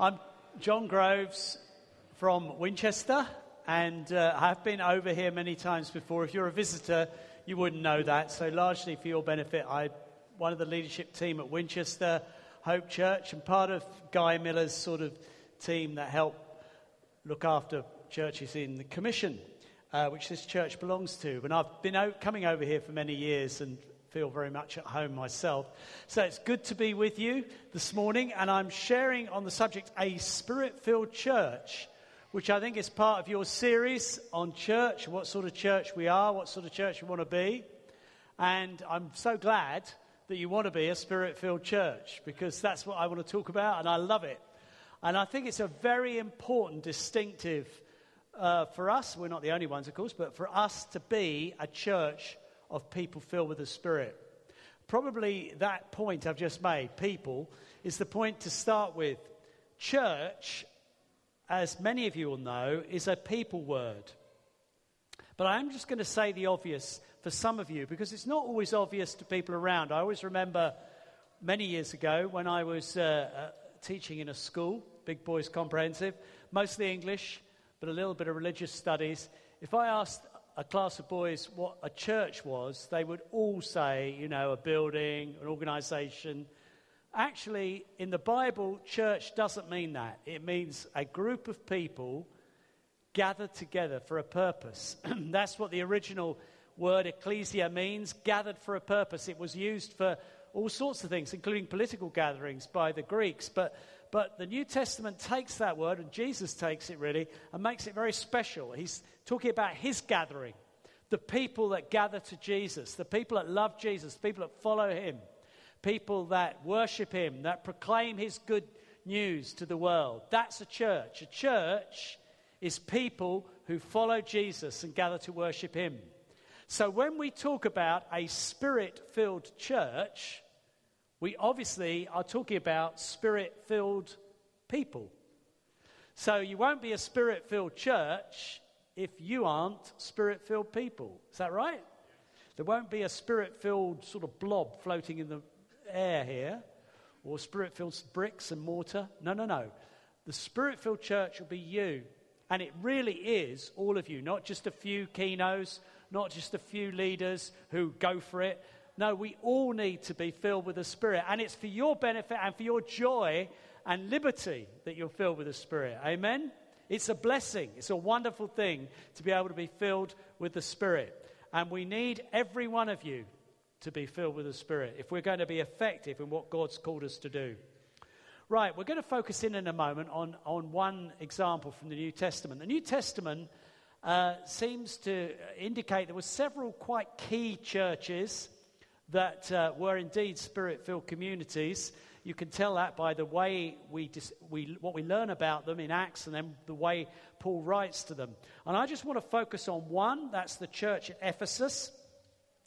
I'm John Groves from Winchester, and uh, I've been over here many times before. If you're a visitor, you wouldn't know that. So, largely for your benefit, I'm one of the leadership team at Winchester Hope Church and part of Guy Miller's sort of team that help look after churches in the Commission, uh, which this church belongs to. And I've been out, coming over here for many years and feel very much at home myself. So it's good to be with you this morning, and I'm sharing on the subject a spirit filled church, which I think is part of your series on church, what sort of church we are, what sort of church we want to be. And I'm so glad that you want to be a spirit filled church because that's what I want to talk about, and I love it. And I think it's a very important, distinctive uh, for us. We're not the only ones, of course, but for us to be a church of people filled with the Spirit. Probably that point I've just made, people, is the point to start with. Church, as many of you will know, is a people word. But I'm just going to say the obvious for some of you because it's not always obvious to people around. I always remember many years ago when I was uh, uh, teaching in a school, Big Boys Comprehensive, mostly English, but a little bit of religious studies. If I asked a class of boys what a church was, they would all say, you know, a building, an organization. Actually, in the Bible, church doesn't mean that. It means a group of people gathered together for a purpose. That's what the original word ecclesia means gathered for a purpose. It was used for all sorts of things, including political gatherings by the Greeks. But, but the New Testament takes that word, and Jesus takes it really, and makes it very special. He's talking about his gathering, the people that gather to Jesus, the people that love Jesus, people that follow him, people that worship him, that proclaim his good news to the world. That's a church. A church is people who follow Jesus and gather to worship him. So when we talk about a spirit filled church, we obviously are talking about spirit filled people. So you won't be a spirit filled church if you aren't spirit filled people. Is that right? There won't be a spirit filled sort of blob floating in the air here or spirit filled bricks and mortar. No, no, no. The spirit filled church will be you. And it really is all of you, not just a few kinos, not just a few leaders who go for it. No, we all need to be filled with the Spirit. And it's for your benefit and for your joy and liberty that you're filled with the Spirit. Amen? It's a blessing. It's a wonderful thing to be able to be filled with the Spirit. And we need every one of you to be filled with the Spirit if we're going to be effective in what God's called us to do. Right, we're going to focus in in a moment on, on one example from the New Testament. The New Testament uh, seems to indicate there were several quite key churches that uh, were indeed spirit filled communities you can tell that by the way we, dis- we, what we learn about them in Acts and then the way Paul writes to them. And I just want to focus on one that's the church at Ephesus.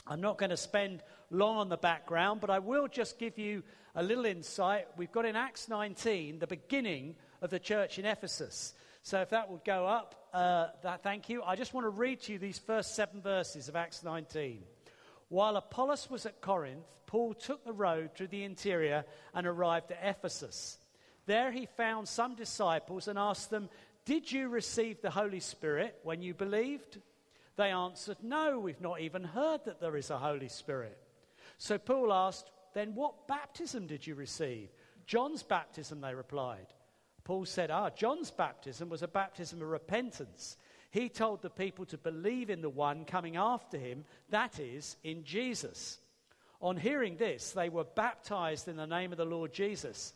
I'm not going to spend long on the background, but I will just give you a little insight. We've got in Acts 19 the beginning of the church in Ephesus. So if that would go up, uh, that, thank you. I just want to read to you these first seven verses of Acts 19. While Apollos was at Corinth, Paul took the road through the interior and arrived at Ephesus. There he found some disciples and asked them, Did you receive the Holy Spirit when you believed? They answered, No, we've not even heard that there is a Holy Spirit. So Paul asked, Then what baptism did you receive? John's baptism, they replied. Paul said, Ah, John's baptism was a baptism of repentance he told the people to believe in the one coming after him, that is, in Jesus. On hearing this, they were baptized in the name of the Lord Jesus.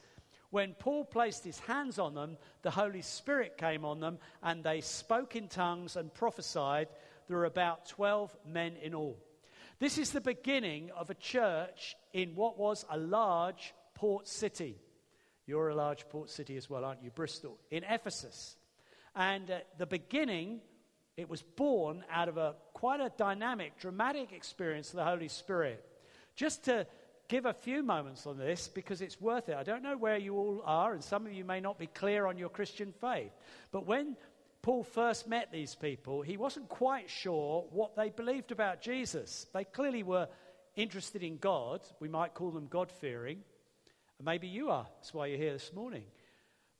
When Paul placed his hands on them, the Holy Spirit came on them, and they spoke in tongues and prophesied. There were about 12 men in all. This is the beginning of a church in what was a large port city. You're a large port city as well, aren't you? Bristol. In Ephesus. And uh, the beginning, it was born out of a quite a dynamic, dramatic experience of the Holy Spirit. Just to give a few moments on this because it's worth it. I don't know where you all are, and some of you may not be clear on your Christian faith. But when Paul first met these people, he wasn't quite sure what they believed about Jesus. They clearly were interested in God. We might call them God fearing. Maybe you are. That's why you're here this morning.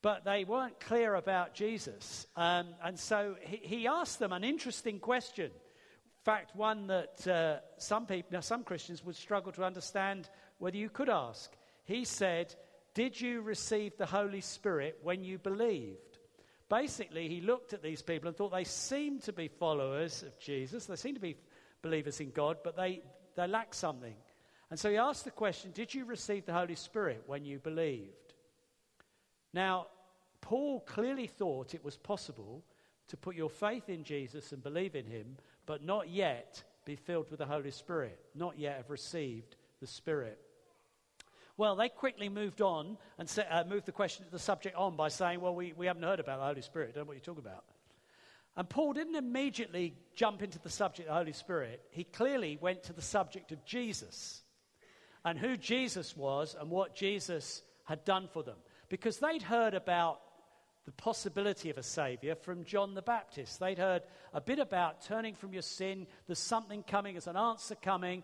But they weren't clear about Jesus. Um, and so he, he, asked them an interesting question. In fact, one that uh, some people, now some Christians would struggle to understand whether you could ask. He said, Did you receive the Holy Spirit when you believed? Basically, he looked at these people and thought they seemed to be followers of Jesus. They seemed to be believers in God, but they, they lack something. And so he asked the question Did you receive the Holy Spirit when you believed? Now, Paul clearly thought it was possible to put your faith in Jesus and believe in him, but not yet be filled with the Holy Spirit, not yet have received the Spirit. Well, they quickly moved on and set, uh, moved the question, the subject on by saying, Well, we, we haven't heard about the Holy Spirit. Don't know what you're talking about. And Paul didn't immediately jump into the subject of the Holy Spirit. He clearly went to the subject of Jesus and who Jesus was and what Jesus had done for them. Because they'd heard about the possibility of a Savior from John the Baptist. They'd heard a bit about turning from your sin, there's something coming, there's an answer coming,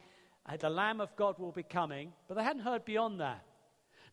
the Lamb of God will be coming, but they hadn't heard beyond that.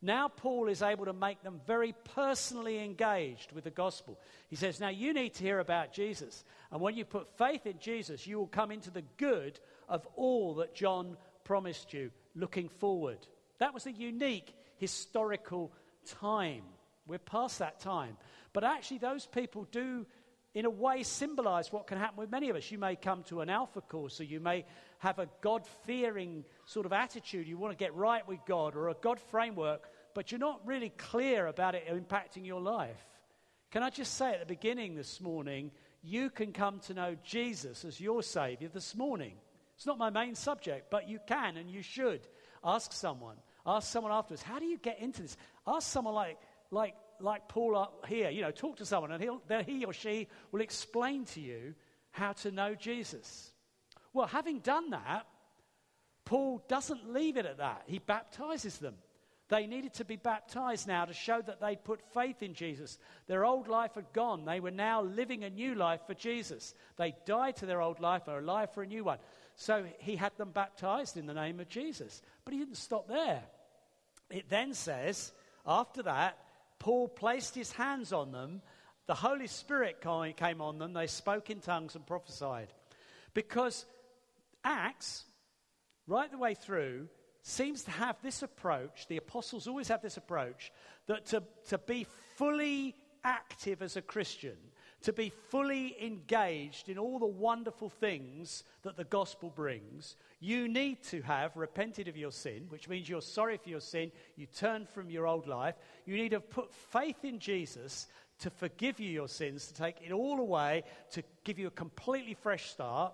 Now, Paul is able to make them very personally engaged with the gospel. He says, Now you need to hear about Jesus. And when you put faith in Jesus, you will come into the good of all that John promised you looking forward. That was a unique historical time. We're past that time. But actually, those people do, in a way, symbolize what can happen with many of us. You may come to an alpha course, or you may have a God fearing sort of attitude. You want to get right with God, or a God framework, but you're not really clear about it impacting your life. Can I just say at the beginning this morning, you can come to know Jesus as your Savior this morning. It's not my main subject, but you can and you should. Ask someone. Ask someone afterwards, how do you get into this? Ask someone like, like, like Paul up here, you know, talk to someone and he'll, he or she will explain to you how to know Jesus. Well, having done that, Paul doesn't leave it at that. He baptizes them. They needed to be baptized now to show that they'd put faith in Jesus. Their old life had gone. They were now living a new life for Jesus. They died to their old life and are alive for a new one. So he had them baptized in the name of Jesus. But he didn't stop there. It then says, after that, Paul placed his hands on them. The Holy Spirit came on them. They spoke in tongues and prophesied. Because Acts, right the way through, seems to have this approach. The apostles always have this approach that to, to be fully active as a Christian, to be fully engaged in all the wonderful things that the gospel brings, you need to have repented of your sin, which means you're sorry for your sin, you turn from your old life. You need to have put faith in Jesus to forgive you your sins, to take it all away, to give you a completely fresh start.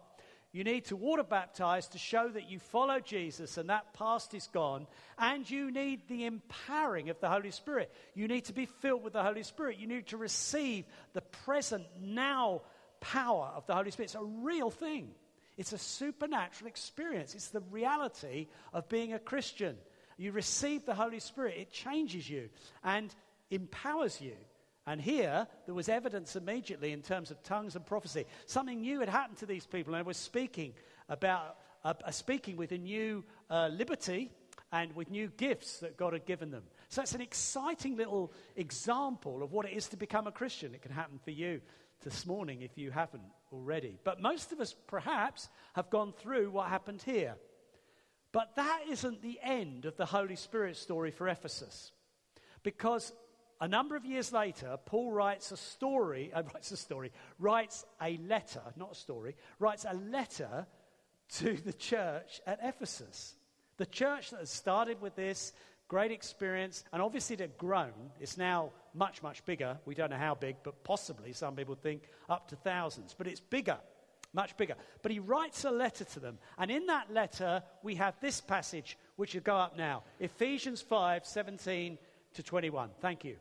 You need to water baptize to show that you follow Jesus and that past is gone. And you need the empowering of the Holy Spirit. You need to be filled with the Holy Spirit. You need to receive the present now power of the Holy Spirit. It's a real thing, it's a supernatural experience. It's the reality of being a Christian. You receive the Holy Spirit, it changes you and empowers you. And here, there was evidence immediately in terms of tongues and prophecy. Something new had happened to these people, and they were speaking about, uh, uh, speaking with a new uh, liberty and with new gifts that God had given them. So it's an exciting little example of what it is to become a Christian. It can happen for you this morning if you haven't already. But most of us, perhaps, have gone through what happened here. But that isn't the end of the Holy Spirit story for Ephesus. Because a number of years later, Paul writes a story, uh, writes a story, writes a letter, not a story, writes a letter to the church at Ephesus. The church that has started with this great experience, and obviously it had grown. It's now much, much bigger. We don't know how big, but possibly some people think up to thousands. But it's bigger, much bigger. But he writes a letter to them. And in that letter, we have this passage, which will go up now Ephesians 5 17 to 21. Thank you.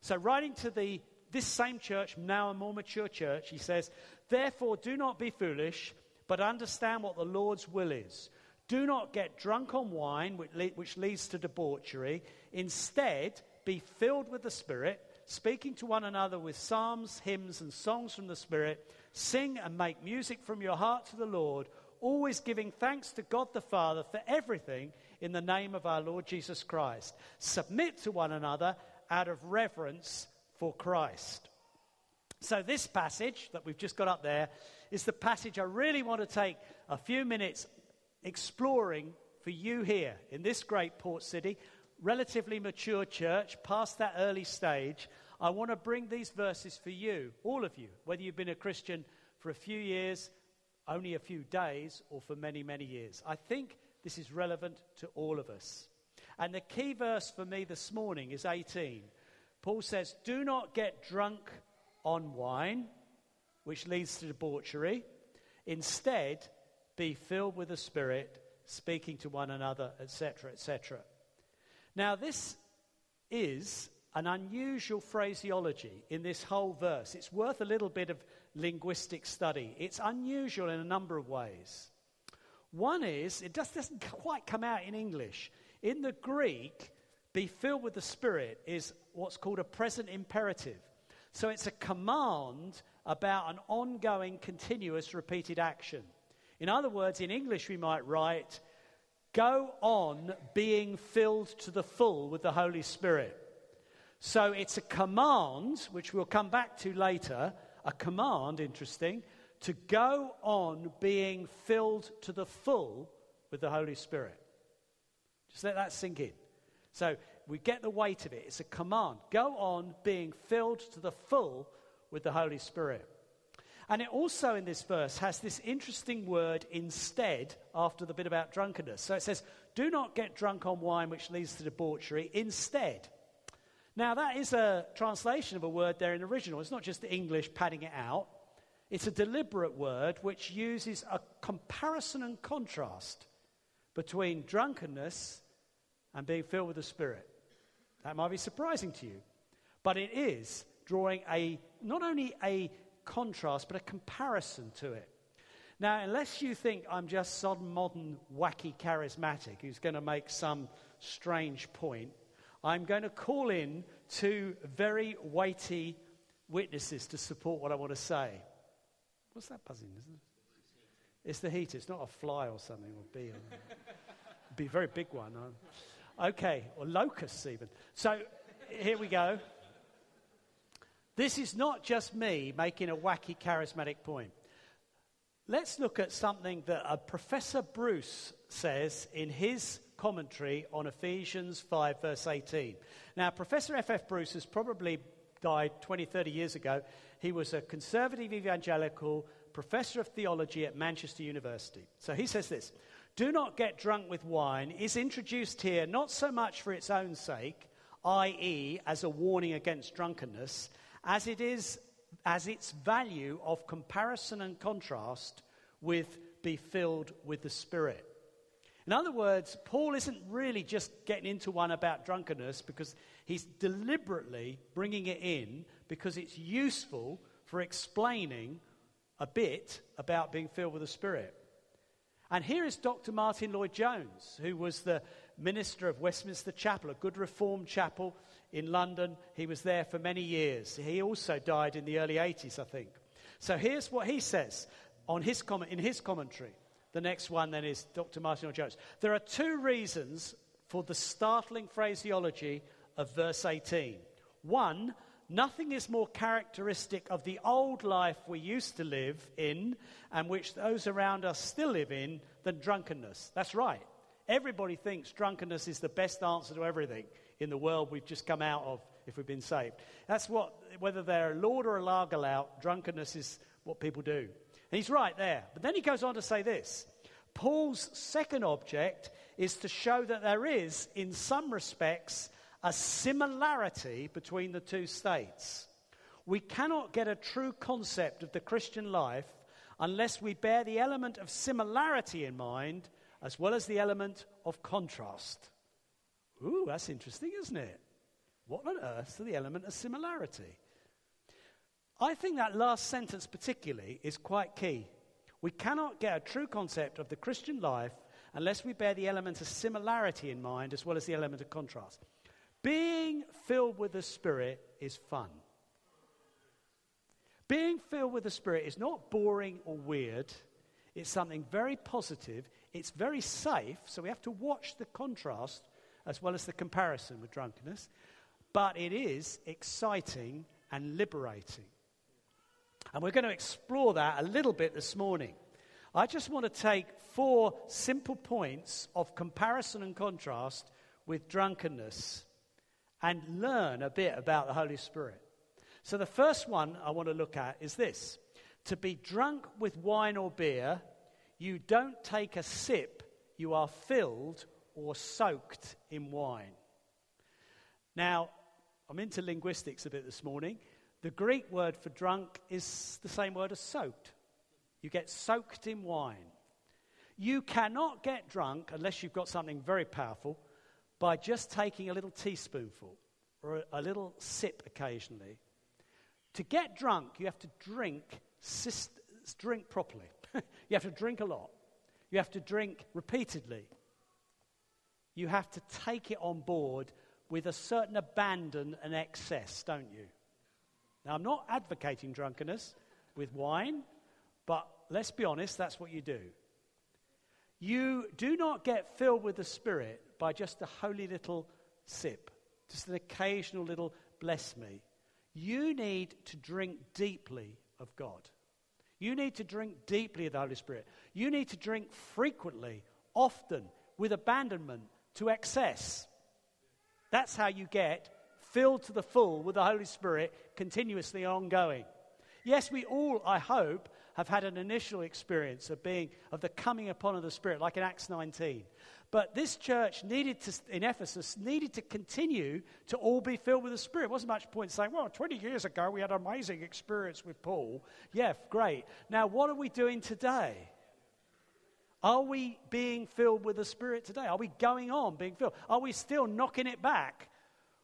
So, writing to the, this same church, now a more mature church, he says, Therefore, do not be foolish, but understand what the Lord's will is. Do not get drunk on wine, which which leads to debauchery. Instead, be filled with the Spirit, speaking to one another with psalms, hymns, and songs from the Spirit. Sing and make music from your heart to the Lord, always giving thanks to God the Father for everything in the name of our Lord Jesus Christ. Submit to one another out of reverence for Christ. So, this passage that we've just got up there is the passage I really want to take a few minutes exploring for you here in this great port city, relatively mature church, past that early stage. I want to bring these verses for you, all of you, whether you've been a Christian for a few years, only a few days, or for many, many years. I think this is relevant to all of us. And the key verse for me this morning is 18. Paul says, Do not get drunk on wine, which leads to debauchery. Instead, be filled with the Spirit, speaking to one another, etc., etc. Now, this is an unusual phraseology in this whole verse. It's worth a little bit of linguistic study. It's unusual in a number of ways. One is, it just doesn't quite come out in English. In the Greek, be filled with the Spirit is what's called a present imperative. So it's a command about an ongoing, continuous, repeated action. In other words, in English, we might write, Go on being filled to the full with the Holy Spirit. So it's a command, which we'll come back to later, a command, interesting, to go on being filled to the full with the Holy Spirit. Just let that sink in. So we get the weight of it. It's a command. Go on being filled to the full with the Holy Spirit. And it also in this verse has this interesting word instead after the bit about drunkenness. So it says, Do not get drunk on wine which leads to debauchery, instead. Now, that is a translation of a word there in the original. It's not just the English padding it out, it's a deliberate word which uses a comparison and contrast between drunkenness and being filled with the Spirit. That might be surprising to you, but it is drawing a not only a contrast but a comparison to it. Now, unless you think I'm just some modern, wacky charismatic who's going to make some strange point, I'm going to call in two very weighty witnesses to support what I want to say. What's that buzzing, isn't it? It's the heat. It's not a fly or something, or bee. be a very big one. Okay, or locusts even. So here we go. This is not just me making a wacky charismatic point. Let's look at something that a Professor Bruce says in his commentary on Ephesians 5, verse 18. Now, Professor F.F. F. Bruce has probably died 20, 30 years ago. He was a conservative evangelical professor of theology at Manchester University. So he says this do not get drunk with wine is introduced here not so much for its own sake, i.e., as a warning against drunkenness, as it is as its value of comparison and contrast with be filled with the Spirit. In other words, Paul isn't really just getting into one about drunkenness because he's deliberately bringing it in because it's useful for explaining a bit about being filled with the Spirit. And here is Dr. Martyn Lloyd-Jones, who was the minister of Westminster Chapel, a good reformed chapel in London. He was there for many years. He also died in the early 80s, I think. So here's what he says on his com- in his commentary. The next one then is Dr. Martyn Lloyd-Jones. There are two reasons for the startling phraseology of verse 18. One, Nothing is more characteristic of the old life we used to live in and which those around us still live in than drunkenness. That's right. Everybody thinks drunkenness is the best answer to everything in the world we've just come out of if we've been saved. That's what, whether they're a Lord or a lager lout, drunkenness is what people do. And he's right there. But then he goes on to say this Paul's second object is to show that there is, in some respects, a similarity between the two states. We cannot get a true concept of the Christian life unless we bear the element of similarity in mind as well as the element of contrast. Ooh, that's interesting, isn't it? What on earth is the element of similarity? I think that last sentence, particularly, is quite key. We cannot get a true concept of the Christian life unless we bear the element of similarity in mind as well as the element of contrast. Being filled with the Spirit is fun. Being filled with the Spirit is not boring or weird. It's something very positive. It's very safe, so we have to watch the contrast as well as the comparison with drunkenness. but it is exciting and liberating. And we're going to explore that a little bit this morning. I just want to take four simple points of comparison and contrast with drunkenness and learn a bit about the Holy Spirit. So, the first one I want to look at is this To be drunk with wine or beer, you don't take a sip, you are filled or soaked in wine. Now, I'm into linguistics a bit this morning. The Greek word for drunk is the same word as soaked. You get soaked in wine. You cannot get drunk unless you've got something very powerful by just taking a little teaspoonful or a little sip occasionally. To get drunk, you have to drink, drink properly. you have to drink a lot. You have to drink repeatedly. You have to take it on board with a certain abandon and excess, don't you? Now, I'm not advocating drunkenness with wine, but let's be honest, that's what you do. You do not get filled with the Spirit by just a holy little sip, just an occasional little bless me. You need to drink deeply of God. You need to drink deeply of the Holy Spirit. You need to drink frequently, often, with abandonment, to excess. That's how you get filled to the full with the Holy Spirit, continuously ongoing. Yes, we all, I hope, have had an initial experience of being of the coming upon of the Spirit, like in Acts 19. But this church needed to, in Ephesus, needed to continue to all be filled with the Spirit. It wasn't much point saying, well, 20 years ago we had an amazing experience with Paul. Yeah, great. Now, what are we doing today? Are we being filled with the Spirit today? Are we going on being filled? Are we still knocking it back?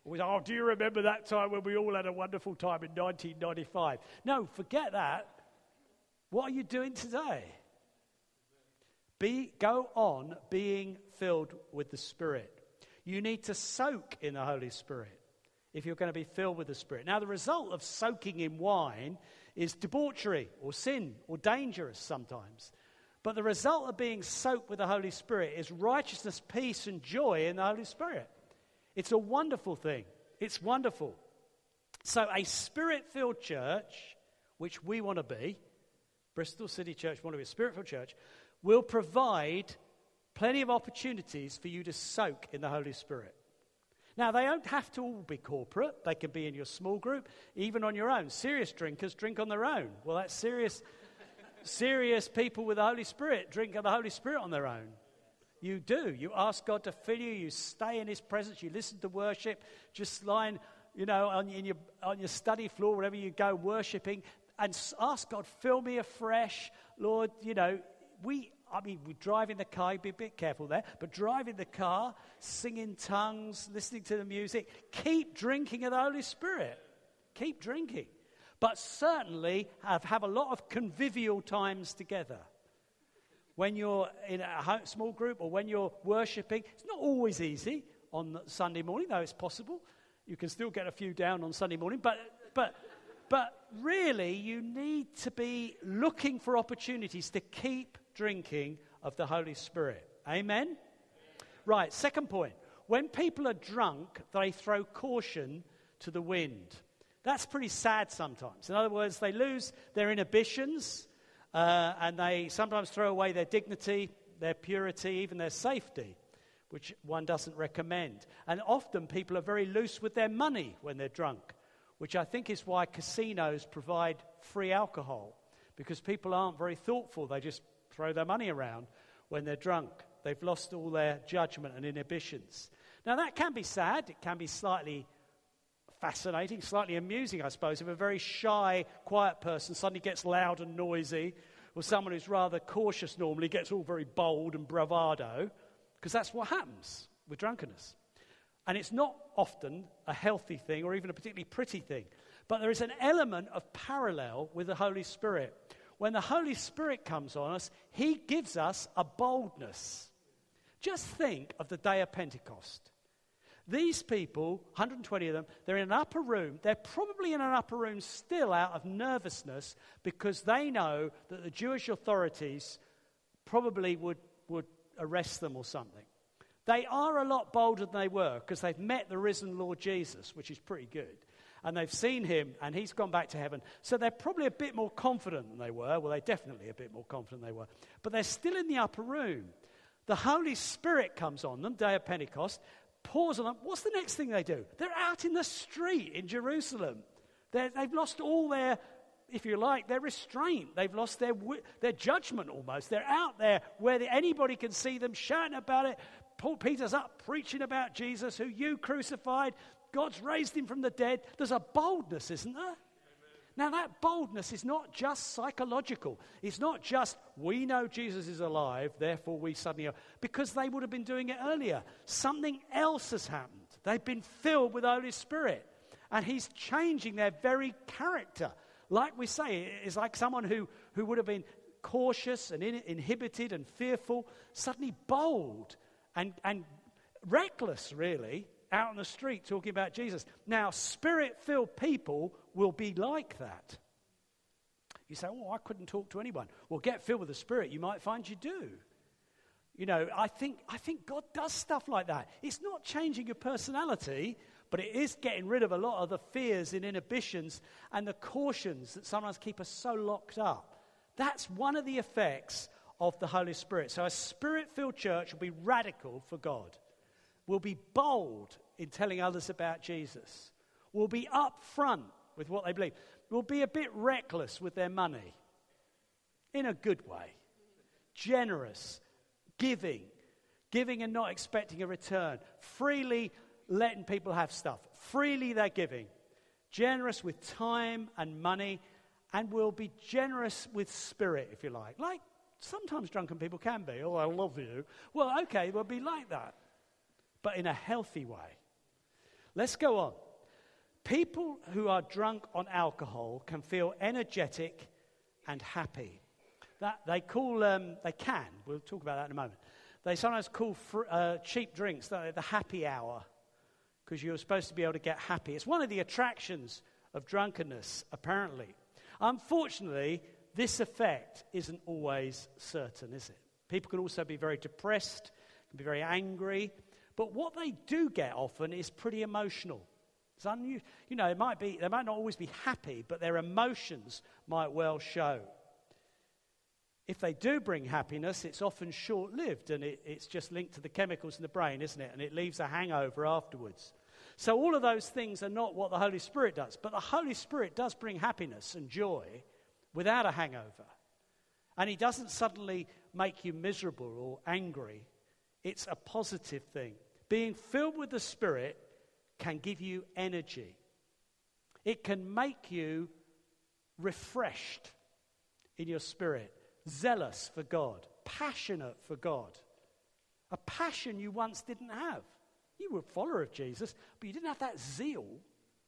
Oh, do you remember that time when we all had a wonderful time in 1995? No, forget that. What are you doing today? Be, go on being filled with the Spirit. You need to soak in the Holy Spirit if you're going to be filled with the Spirit. Now, the result of soaking in wine is debauchery or sin or dangerous sometimes. But the result of being soaked with the Holy Spirit is righteousness, peace, and joy in the Holy Spirit. It's a wonderful thing. It's wonderful. So, a spirit filled church, which we want to be, Bristol City Church, want to be a spirit filled church, will provide plenty of opportunities for you to soak in the Holy Spirit. Now, they don't have to all be corporate. They can be in your small group, even on your own. Serious drinkers drink on their own. Well, that's serious serious people with the Holy Spirit drink of the Holy Spirit on their own. You do. You ask God to fill you. You stay in His presence. You listen to worship. Just lying, you know, on, your, on your study floor, wherever you go, worshiping, and ask God, fill me afresh, Lord. You know, we. I mean, we drive in the car. Be a bit careful there, but drive in the car, singing tongues, listening to the music. Keep drinking of the Holy Spirit. Keep drinking but certainly have, have a lot of convivial times together. When you're in a small group or when you're worshipping, it's not always easy on Sunday morning, though it's possible. You can still get a few down on Sunday morning, but, but, but really, you need to be looking for opportunities to keep drinking of the Holy Spirit. Amen? Right, second point. When people are drunk, they throw caution to the wind. That's pretty sad sometimes. In other words, they lose their inhibitions uh, and they sometimes throw away their dignity, their purity, even their safety, which one doesn't recommend. And often people are very loose with their money when they're drunk, which I think is why casinos provide free alcohol, because people aren't very thoughtful. They just throw their money around when they're drunk. They've lost all their judgment and inhibitions. Now, that can be sad, it can be slightly fascinating, slightly amusing, I suppose, if a very shy, quiet person suddenly gets loud and noisy, or someone who's rather cautious normally gets all very bold and bravado, because that's what happens with drunkenness. And it's not often a healthy thing or even a particularly pretty thing. But there is an element of parallel with the Holy Spirit. When the Holy Spirit comes on us, He gives us a boldness. Just think of the day of Pentecost. These people, 120 of them, they're in an upper room. They're probably in an upper room still out of nervousness because they know that the Jewish authorities probably would, would arrest them or something. They are a lot bolder than they were because they've met the risen Lord Jesus, which is pretty good. And they've seen him and he's gone back to heaven. So they're probably a bit more confident than they were. Well, they're definitely a bit more confident than they were. But they're still in the upper room. The Holy Spirit comes on them, day of Pentecost, pours on them. What's the next thing they do? They're out in the street in Jerusalem. they have lost all their, if you like, their restraint. They've lost their, their judgment almost. They're out there where anybody can see them shouting about it. Paul Peter's up preaching about Jesus, who you crucified. God's raised him from the dead. There's a boldness, isn't there? Now, that boldness is not just psychological. It's not just, we know Jesus is alive, therefore we suddenly are. Because they would have been doing it earlier. Something else has happened. They've been filled with the Holy Spirit. And He's changing their very character. Like we say, it's like someone who, who would have been cautious and in, inhibited and fearful, suddenly bold and, and reckless, really, out on the street talking about Jesus. Now, spirit filled people will be like that. You say, Oh, I couldn't talk to anyone. Well, get filled with the Spirit. You might find you do. You know, I think, I think God does stuff like that. It's not changing your personality, but it is getting rid of a lot of the fears and inhibitions and the cautions that sometimes keep us so locked up. That's one of the effects of the Holy Spirit. So, a spirit filled church will be radical for God, will be bold in telling others about Jesus, will be upfront with what they believe, will be a bit reckless with their money in a good way, generous, giving, giving and not expecting a return, freely letting people have stuff, freely they're giving, generous with time and money, and will be generous with spirit, if you like. Like sometimes drunken people can be. Oh, I love you. Well, okay, we'll be like that, but in a healthy way. Let's go on. People who are drunk on alcohol can feel energetic and happy. That they call, um, they can, we'll talk about that in a moment. They sometimes call fr- uh, cheap drinks the, the happy hour because you're supposed to be able to get happy. It's one of the attractions of drunkenness, apparently. Unfortunately, this effect isn't always certain, is it? People can also be very depressed, can be very angry, but what they do get often is pretty emotional. It's unusual. You know, it might be, they might not always be happy, but their emotions might well show. If they do bring happiness, it's often short lived and it, it's just linked to the chemicals in the brain, isn't it? And it leaves a hangover afterwards. So, all of those things are not what the Holy Spirit does. But the Holy Spirit does bring happiness and joy without a hangover. And He doesn't suddenly make you miserable or angry, it's a positive thing. Being filled with the Spirit can give you energy, it can make you refreshed in your spirit, zealous for God, passionate for God. A passion you once didn't have. You were a follower of Jesus, but you didn't have that zeal,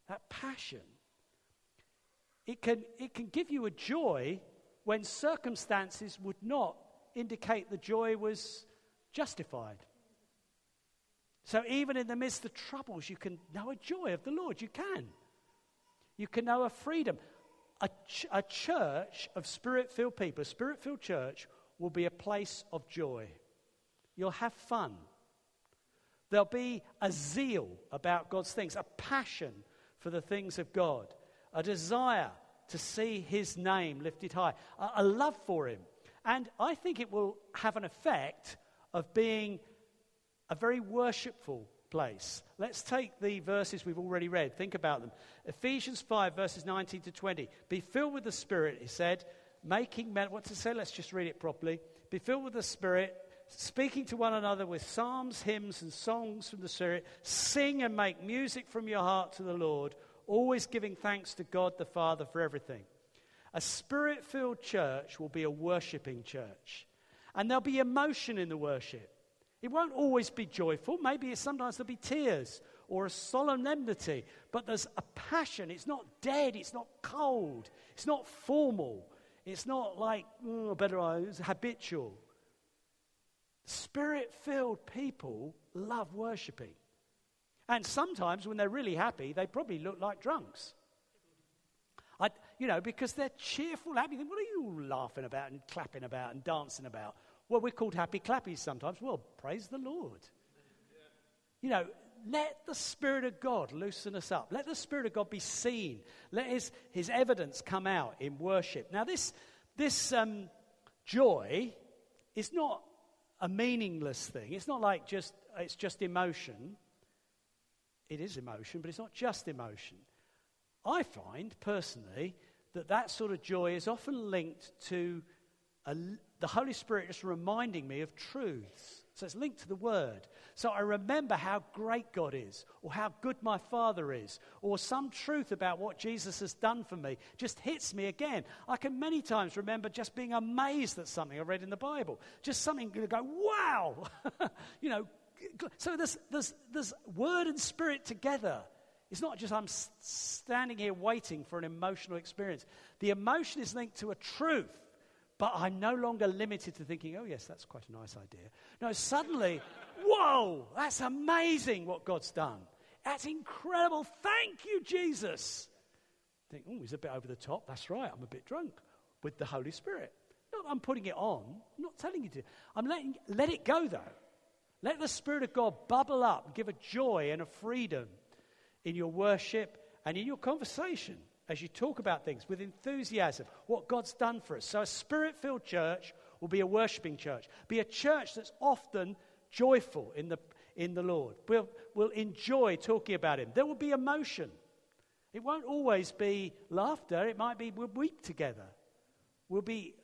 that passion. It can, it can give you a joy when circumstances would not indicate the joy was justified. So, even in the midst of troubles, you can know a joy of the Lord. You can. You can know a freedom. A, ch- a church of spirit filled people, a spirit filled church, will be a place of joy. You'll have fun. There'll be a zeal about God's things, a passion for the things of God a desire to see his name lifted high, a, a love for him. And I think it will have an effect of being a very worshipful place. Let's take the verses we've already read. Think about them. Ephesians 5, verses 19 to 20. Be filled with the Spirit, he said, making men. What to say? Let's just read it properly. Be filled with the Spirit, speaking to one another with psalms, hymns, and songs from the Spirit. Sing and make music from your heart to the Lord always giving thanks to God the Father for everything. A spirit filled church will be a worshipping church. And there'll be emotion in the worship. It won't always be joyful. Maybe sometimes there'll be tears or a solemnity, but there's a passion. It's not dead, it's not cold, it's not formal, it's not like, oh, better, it's habitual. Spirit filled people love worshiping. And sometimes when they're really happy, they probably look like drunks. I, you know, because they're cheerful, happy. What are you laughing about and clapping about and dancing about? Well, we're called happy clappies sometimes. Well, praise the Lord. You know, let the Spirit of God loosen us up. Let the Spirit of God be seen. Let His, his evidence come out in worship. Now, this, this um, joy is not a meaningless thing. It's not like just, it's just emotion. It is emotion, but it's not just emotion. I find personally that that sort of joy is often linked to a, the Holy Spirit just reminding me of truths. So it's linked to the Word. So I remember how great God is, or how good my Father is, or some truth about what Jesus has done for me just hits me again. I can many times remember just being amazed at something I read in the Bible. Just something to go, wow! you know, so this, there's, there's Word and Spirit together. It's not just I'm standing here waiting for an emotional experience. The emotion is linked to a truth but I'm no longer limited to thinking, oh, yes, that's quite a nice idea. No, suddenly, whoa, that's amazing what God's done. That's incredible. Thank you, Jesus. Think, oh, he's a bit over the top. That's right, I'm a bit drunk with the Holy Spirit. Not I'm putting it on, I'm not telling you to. I'm letting, let it go, though. Let the Spirit of God bubble up, and give a joy and a freedom in your worship and in your conversation as you talk about things with enthusiasm, what God's done for us. So, a spirit filled church will be a worshiping church, be a church that's often joyful in the, in the Lord. We'll, we'll enjoy talking about Him. There will be emotion. It won't always be laughter, it might be we'll weep together. We'll be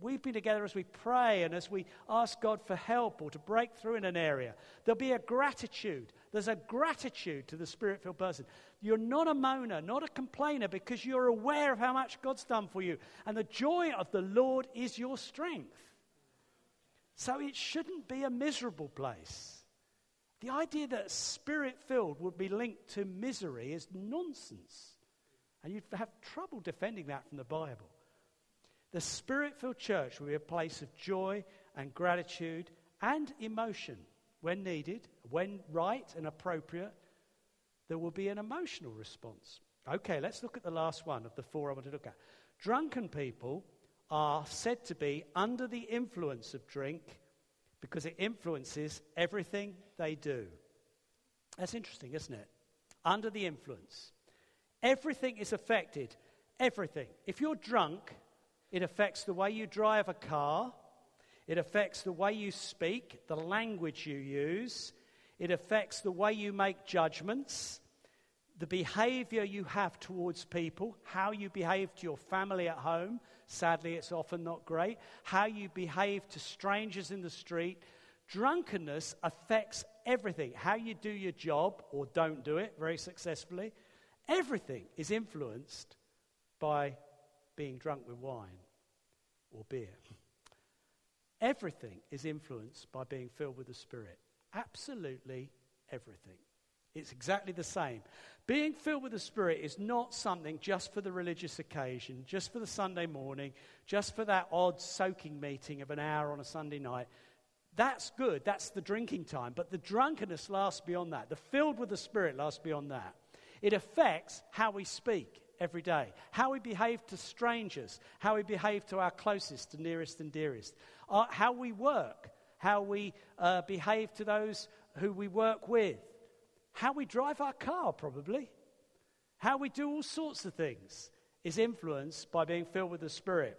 weeping together as we pray and as we ask God for help or to break through in an area. There'll be a gratitude. There's a gratitude to the spirit filled person. You're not a moaner, not a complainer, because you're aware of how much God's done for you. And the joy of the Lord is your strength. So it shouldn't be a miserable place. The idea that spirit filled would be linked to misery is nonsense. And you'd have trouble defending that from the Bible. The spirit filled church will be a place of joy and gratitude and emotion when needed, when right and appropriate. There will be an emotional response. Okay, let's look at the last one of the four I want to look at. Drunken people are said to be under the influence of drink because it influences everything they do. That's interesting, isn't it? Under the influence. Everything is affected. Everything. If you're drunk, it affects the way you drive a car. It affects the way you speak, the language you use. It affects the way you make judgments, the behavior you have towards people, how you behave to your family at home. Sadly, it's often not great. How you behave to strangers in the street. Drunkenness affects everything. How you do your job or don't do it very successfully. Everything is influenced by being drunk with wine or beer. Everything is influenced by being filled with the Spirit. Absolutely everything. It's exactly the same. Being filled with the Spirit is not something just for the religious occasion, just for the Sunday morning, just for that odd soaking meeting of an hour on a Sunday night. That's good. That's the drinking time. But the drunkenness lasts beyond that. The filled with the Spirit lasts beyond that. It affects how we speak every day. How we behave to strangers, how we behave to our closest and nearest and dearest, uh, how we work, how we uh, behave to those who we work with, how we drive our car, probably, how we do all sorts of things is influenced by being filled with the Spirit.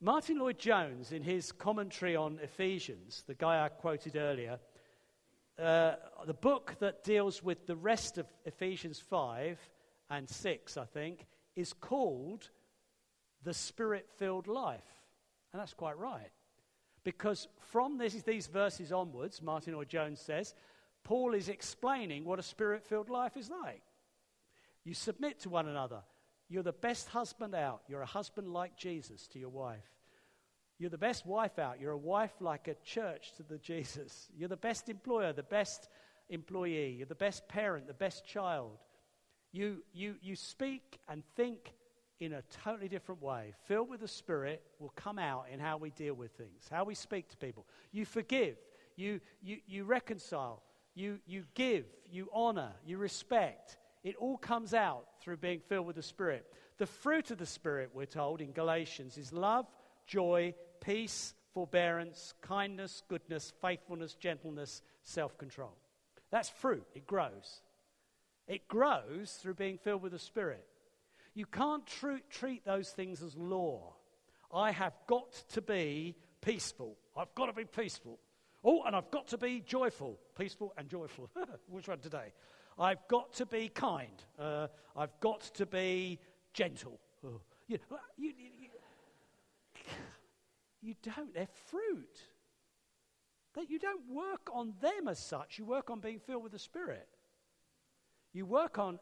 Martyn Lloyd-Jones, in his commentary on Ephesians, the guy I quoted earlier, uh, the book that deals with the rest of Ephesians 5 and 6, I think, is called the spirit filled life. And that's quite right. Because from this, these verses onwards, Martyn Lloyd-Jones says, Paul is explaining what a spirit filled life is like. You submit to one another. You're the best husband out. You're a husband like Jesus to your wife. You're the best wife out. You're a wife like a church to the Jesus. You're the best employer, the best employee. You're the best parent, the best child. You, you, you speak and think in a totally different way. Filled with the Spirit will come out in how we deal with things, how we speak to people. You forgive, you, you, you reconcile, you, you give, you honor, you respect. It all comes out through being filled with the Spirit. The fruit of the Spirit, we're told in Galatians, is love, joy, peace, forbearance, kindness, goodness, faithfulness, gentleness, self control. That's fruit, it grows. It grows through being filled with the Spirit. You can't tr- treat those things as law. I have got to be peaceful. I've got to be peaceful. Oh, and I've got to be joyful. Peaceful and joyful. Which one today? I've got to be kind. Uh, I've got to be gentle. Oh. You, you, you, you, don't. They're fruit. That you don't work on them as such. You work on being filled with the Spirit. You work on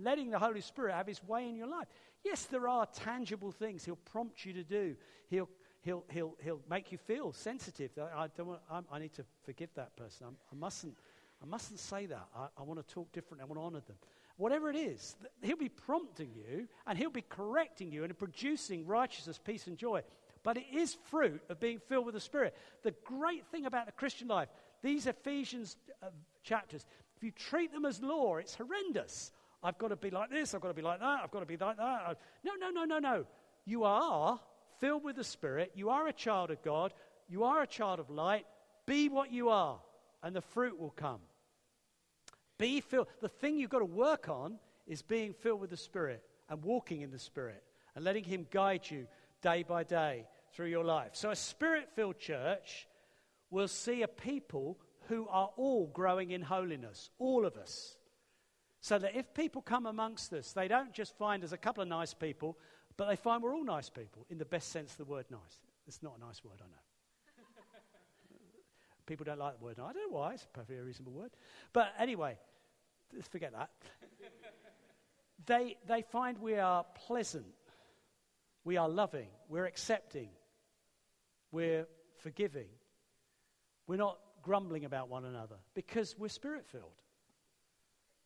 letting the Holy Spirit have his way in your life. Yes, there are tangible things he'll prompt you to do. He'll, he'll, he'll, he'll make you feel sensitive. I, don't want, I, need to forgive that person. I'm, I, mustn't, I mustn't say that. I, I want to talk different. I want to honor them. Whatever it is, he'll be prompting you and he'll be correcting you and producing righteousness, peace, and joy. But it is fruit of being filled with the Spirit. The great thing about the Christian life, these Ephesians uh, chapters, if you treat them as law, it's horrendous. I've got to be like this, I've got to be like that, I've got to be like that. No, no, no, no, no. You are filled with the Spirit. You are a child of God. You are a child of light. Be what you are, and the fruit will come. Be filled. The thing you've got to work on is being filled with the Spirit and walking in the Spirit and letting Him guide you day by day through your life. So, a spirit filled church will see a people who are all growing in holiness, all of us. So that if people come amongst us, they don't just find us a couple of nice people, but they find we're all nice people in the best sense of the word nice. It's not a nice word, I know. people don't like the word nice. I don't know why, it's a perfectly reasonable word. But anyway, let's forget that. they, they find we are pleasant, we are loving, we're accepting, we're forgiving, we're not grumbling about one another because we're spirit filled.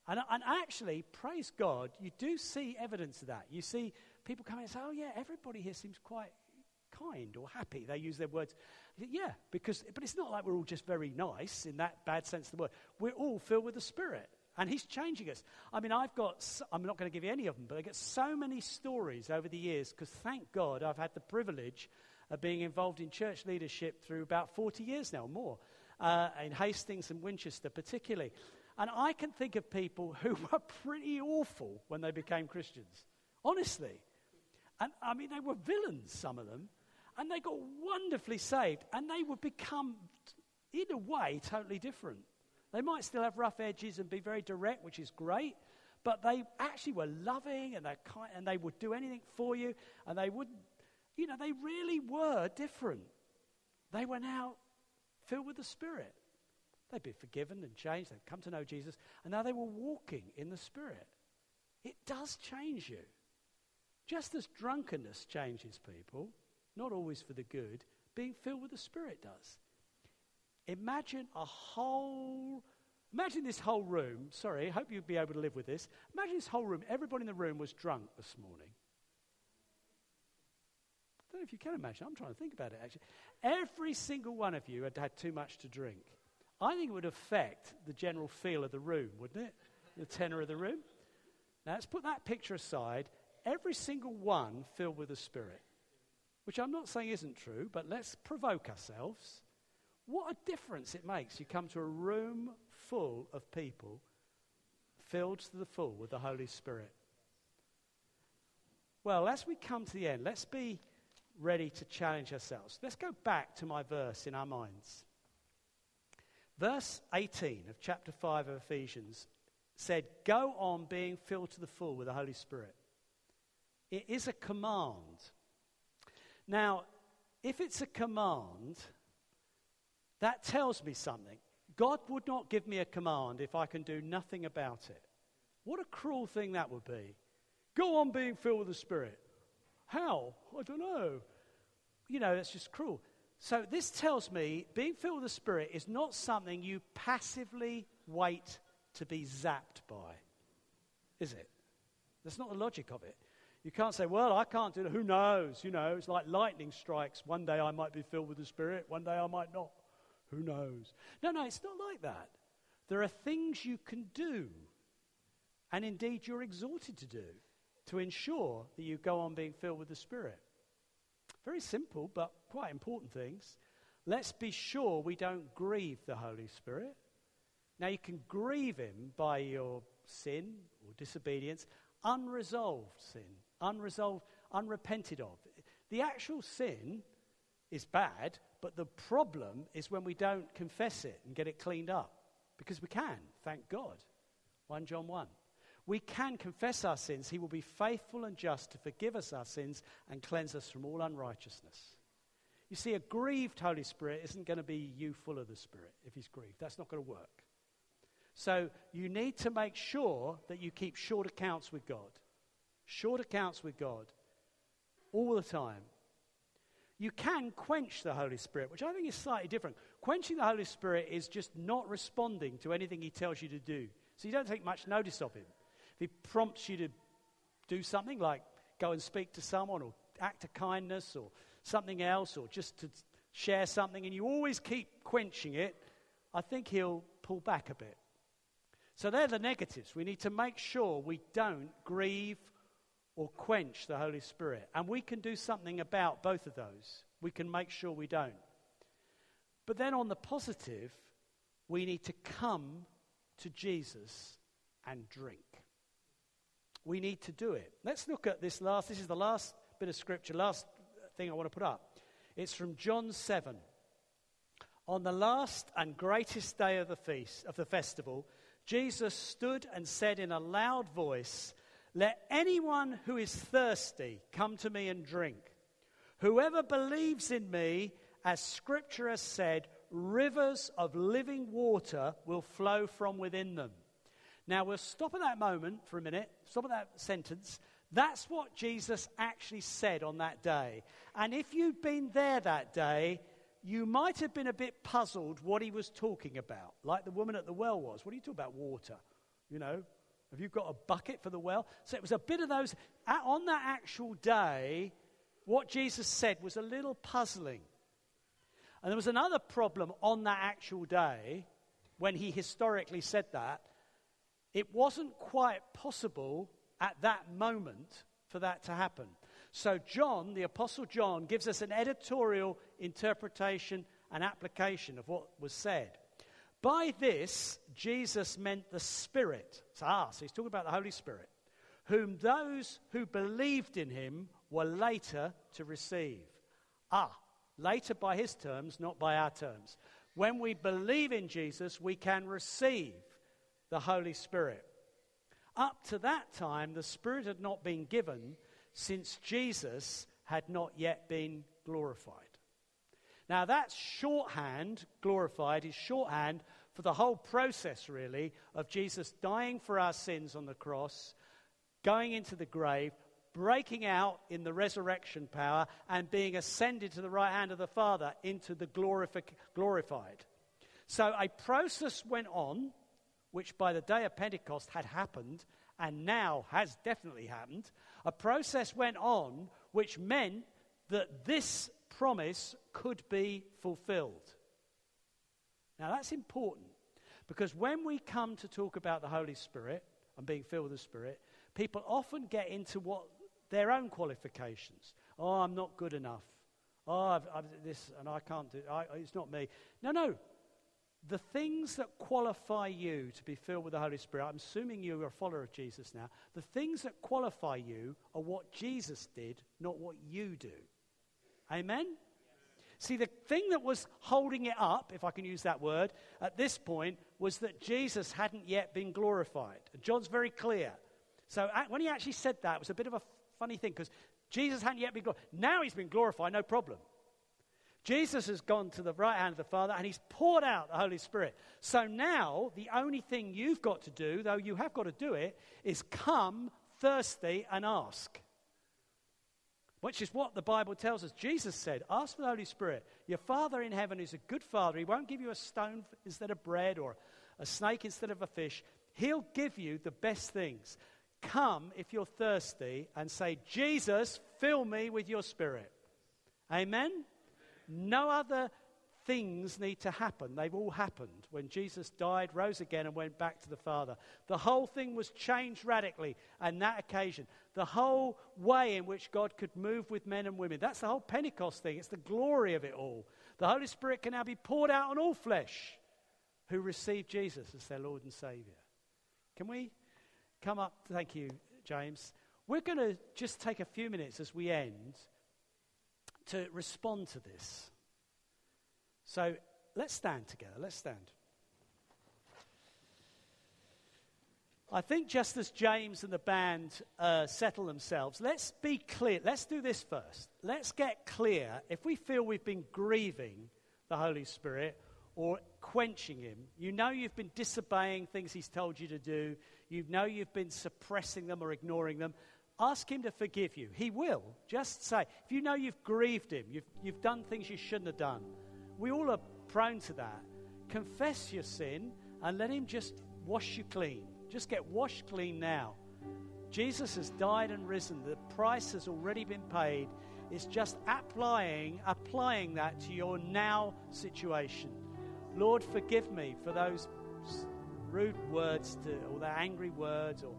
And, and actually, praise God, you do see evidence of that. You see people come in and say, oh, yeah, everybody here seems quite kind or happy. They use their words. Yeah, because, but it's not like we're all just very nice in that bad sense of the word. We're all filled with the Spirit. And he's changing us. I mean, I've got, I'm not going to give you any of them, but I get so many stories over the years because thank God I've had the privilege of being involved in church leadership through about 40 years now, more, uh, in Hastings and Winchester particularly. And I can think of people who were pretty awful when they became Christians, honestly. And I mean, they were villains, some of them, and they got wonderfully saved, and they would become, in a way, totally different. They might still have rough edges and be very direct, which is great, but they actually were loving and, kind, and they would do anything for you, and they would, you know, they really were different. They were now filled with the Spirit. They'd been forgiven and changed. They'd come to know Jesus. And now they were walking in the Spirit. It does change you. Just as drunkenness changes people, not always for the good, being filled with the Spirit does. Imagine a whole, imagine this whole room. Sorry, I hope you'll be able to live with this. Imagine this whole room. Everybody in the room was drunk this morning. I don't know if you can imagine. I'm trying to think about it actually. Every single one of you had had too much to drink. I think it would affect the general feel of the room, wouldn't it? The tenor of the room. Now, let's put that picture aside. Every single one filled with the Spirit, which I'm not saying isn't true, but let's provoke ourselves. What a difference it makes. You come to a room full of people filled to the full with the Holy Spirit. Well, as we come to the end, let's be ready to challenge ourselves. Let's go back to my verse in our minds. Verse 18 of chapter 5 of Ephesians said, Go on being filled to the full with the Holy Spirit. It is a command. Now, if it's a command, that tells me something. God would not give me a command if I can do nothing about it. What a cruel thing that would be. Go on being filled with the Spirit. How? I don't know. You know, that's just cruel. So, this tells me being filled with the Spirit is not something you passively wait to be zapped by, is it? That's not the logic of it. You can't say, well, I can't do it. Who knows? You know, it's like lightning strikes. One day I might be filled with the Spirit, one day I might not. Who knows? No, no, it's not like that. There are things you can do, and indeed you're exhorted to do, to ensure that you go on being filled with the Spirit. Very simple, but quite important things. Let's be sure we don't grieve the Holy Spirit. Now, you can grieve him by your sin or disobedience, unresolved sin, unresolved, unrepented of. The actual sin is bad, but the problem is when we don't confess it and get it cleaned up. Because we can, thank God. 1 John 1. We can confess our sins. He will be faithful and just to forgive us our sins and cleanse us from all unrighteousness. You see, a grieved Holy Spirit isn't going to be you full of the Spirit if he's grieved. That's not going to work. So you need to make sure that you keep short accounts with God. Short accounts with God all the time. You can quench the Holy Spirit, which I think is slightly different. Quenching the Holy Spirit is just not responding to anything He tells you to do. So you don't take much notice of Him. If He prompts you to do something like go and speak to someone or act a kindness or something else or just to share something and you always keep quenching it, I think He'll pull back a bit. So they're the negatives. We need to make sure we don't grieve or quench the Holy Spirit. And we can do something about both of those. We can make sure we don't. But then on the positive, we need to come to Jesus and drink. We need to do it. Let's look at this last, this is the last bit of scripture, last thing I want to put up. It's from John 7. On the last and greatest day of the feast, of the festival, Jesus stood and said in a loud voice, Let anyone who is thirsty come to me and drink. Whoever believes in me, as scripture has said, rivers of living water will flow from within them. Now, we'll stop at that moment for a minute, stop at that sentence. That's what Jesus actually said on that day. And if you'd been there that day, you might have been a bit puzzled what he was talking about, like the woman at the well was. What are you talking about? Water. You know, have you got a bucket for the well? So it was a bit of those. On that actual day, what Jesus said was a little puzzling. And there was another problem on that actual day when he historically said that. It wasn't quite possible at that moment for that to happen. So, John, the Apostle John, gives us an editorial interpretation and application of what was said. By this, Jesus meant the Spirit. Ah, so he's talking about the Holy Spirit, whom those who believed in him were later to receive. Ah, later by his terms, not by our terms. When we believe in Jesus, we can receive the Holy Spirit. Up to that time, the Spirit had not been given since Jesus had not yet been glorified. Now, that's shorthand, glorified, is shorthand for the whole process, really, of Jesus dying for our sins on the cross, going into the grave, breaking out in the resurrection power, and being ascended to the right hand of the Father into the glorific- glorified. So a process went on, which by the day of Pentecost had happened, and now has definitely happened, a process went on which meant that this promise could be fulfilled. Now, that's important because when we come to talk about the Holy Spirit and being filled with the Spirit, people often get into what their own qualifications. Oh, I'm not good enough. Oh, I've, I've this and I can't do. I, it's not me. No, no the things that qualify you to be filled with the Holy Spirit, I'm assuming you're a follower of Jesus now, the things that qualify you are what Jesus did, not what you do. Amen? See, the thing that was holding it up, if I can use that word, at this point was that Jesus hadn't yet been glorified. John's very clear. So when he actually said that, it was a bit of a funny thing because Jesus hadn't yet been glorified. Now he's been glorified, no problem. Jesus has gone to the right hand of the Father and he's poured out the Holy Spirit. So now, the only thing you've got to do, though you have got to do it, is come thirsty and ask. Which is what the Bible tells us. Jesus said, Ask for the Holy Spirit. Your Father in heaven is a good Father. He won't give you a stone instead of bread or a snake instead of a fish. He'll give you the best things. Come if you're thirsty and say, Jesus, fill me with your Spirit. Amen? No other things need to happen. They've all happened when Jesus died, rose again, and went back to the Father. The whole thing was changed radically on that occasion. The whole way in which God could move with men and women. That's the whole Pentecost thing. It's the glory of it all. The Holy Spirit can now be poured out on all flesh. who received Jesus as their Lord and Savior. Can we come up? Thank you, James. We're going to just take a few minutes as we end to respond to this. So let's stand together. Let's stand. I think just as James and the band uh, settle themselves, let's be clear. Let's do this first. Let's get clear. If we feel we've been grieving the Holy Spirit or quenching Him, you know you've been disobeying things He's told you to do, you know you've been suppressing them or ignoring them, ask Him to forgive you. He will. Just say, if you know you've grieved Him, you've, you've done things you shouldn't have done, we all are prone to that. Confess your sin and let Him just wash you clean. Just get washed clean now. Jesus has died and risen. The price has already been paid. It's just applying, applying that to your now situation. Lord, forgive me for those rude words to, or the angry words or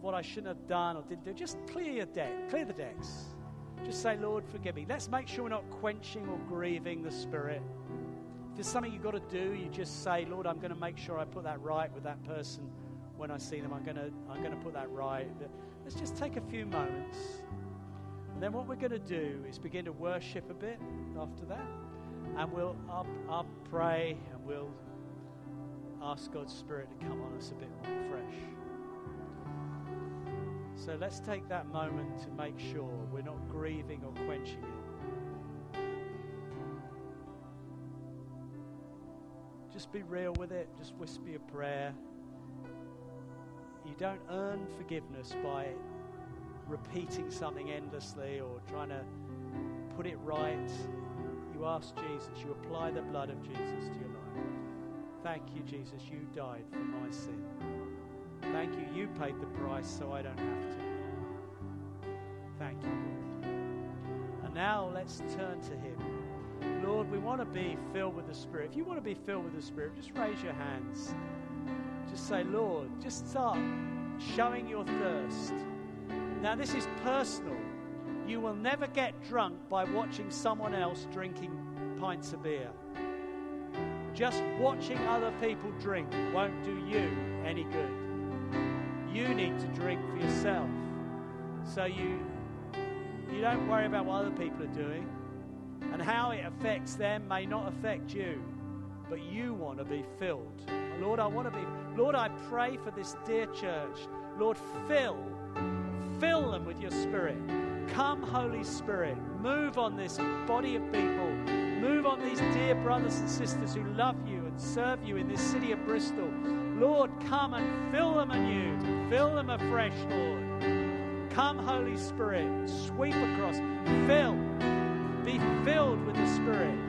what I shouldn't have done or didn't do. Just clear your deck, clear the decks. Just say, Lord, forgive me. Let's make sure we're not quenching or grieving the Spirit. If there's something you've got to do, you just say, Lord, I'm going to make sure I put that right with that person when I see them. I'm going to, I'm going to put that right. Let's just take a few moments. And then what we're going to do is begin to worship a bit after that. And we'll I'll pray and we'll ask God's Spirit to come on us a bit more fresh. So let's take that moment to make sure we're not grieving or quenching it. Just be real with it. Just whisper a prayer. You don't earn forgiveness by repeating something endlessly or trying to put it right. You ask Jesus, you apply the blood of Jesus to your life. Thank you, Jesus, you died for my sin. Thank you, you paid the price so I don't have to. Thank you. And now let's turn to Him. Lord, we want to be filled with the Spirit. If you want to be filled with the Spirit, just raise your hands. Just say, Lord, just start showing your thirst. Now, this is personal. You will never get drunk by watching someone else drinking pints of beer. Just watching other people drink won't do you any good. You need to drink for yourself. So you, you don't worry about what other people are doing. And how it affects them may not affect you, but you want to be filled. Lord, I want to be. Lord, I pray for this dear church. Lord, fill, fill them with your spirit. Come, Holy Spirit, move on this body of people. Move on these dear brothers and sisters who love you and serve you in this city of Bristol. Lord, come and fill them anew. Fill them afresh, Lord. Come, Holy Spirit, sweep across. Fill. Be filled with the Spirit.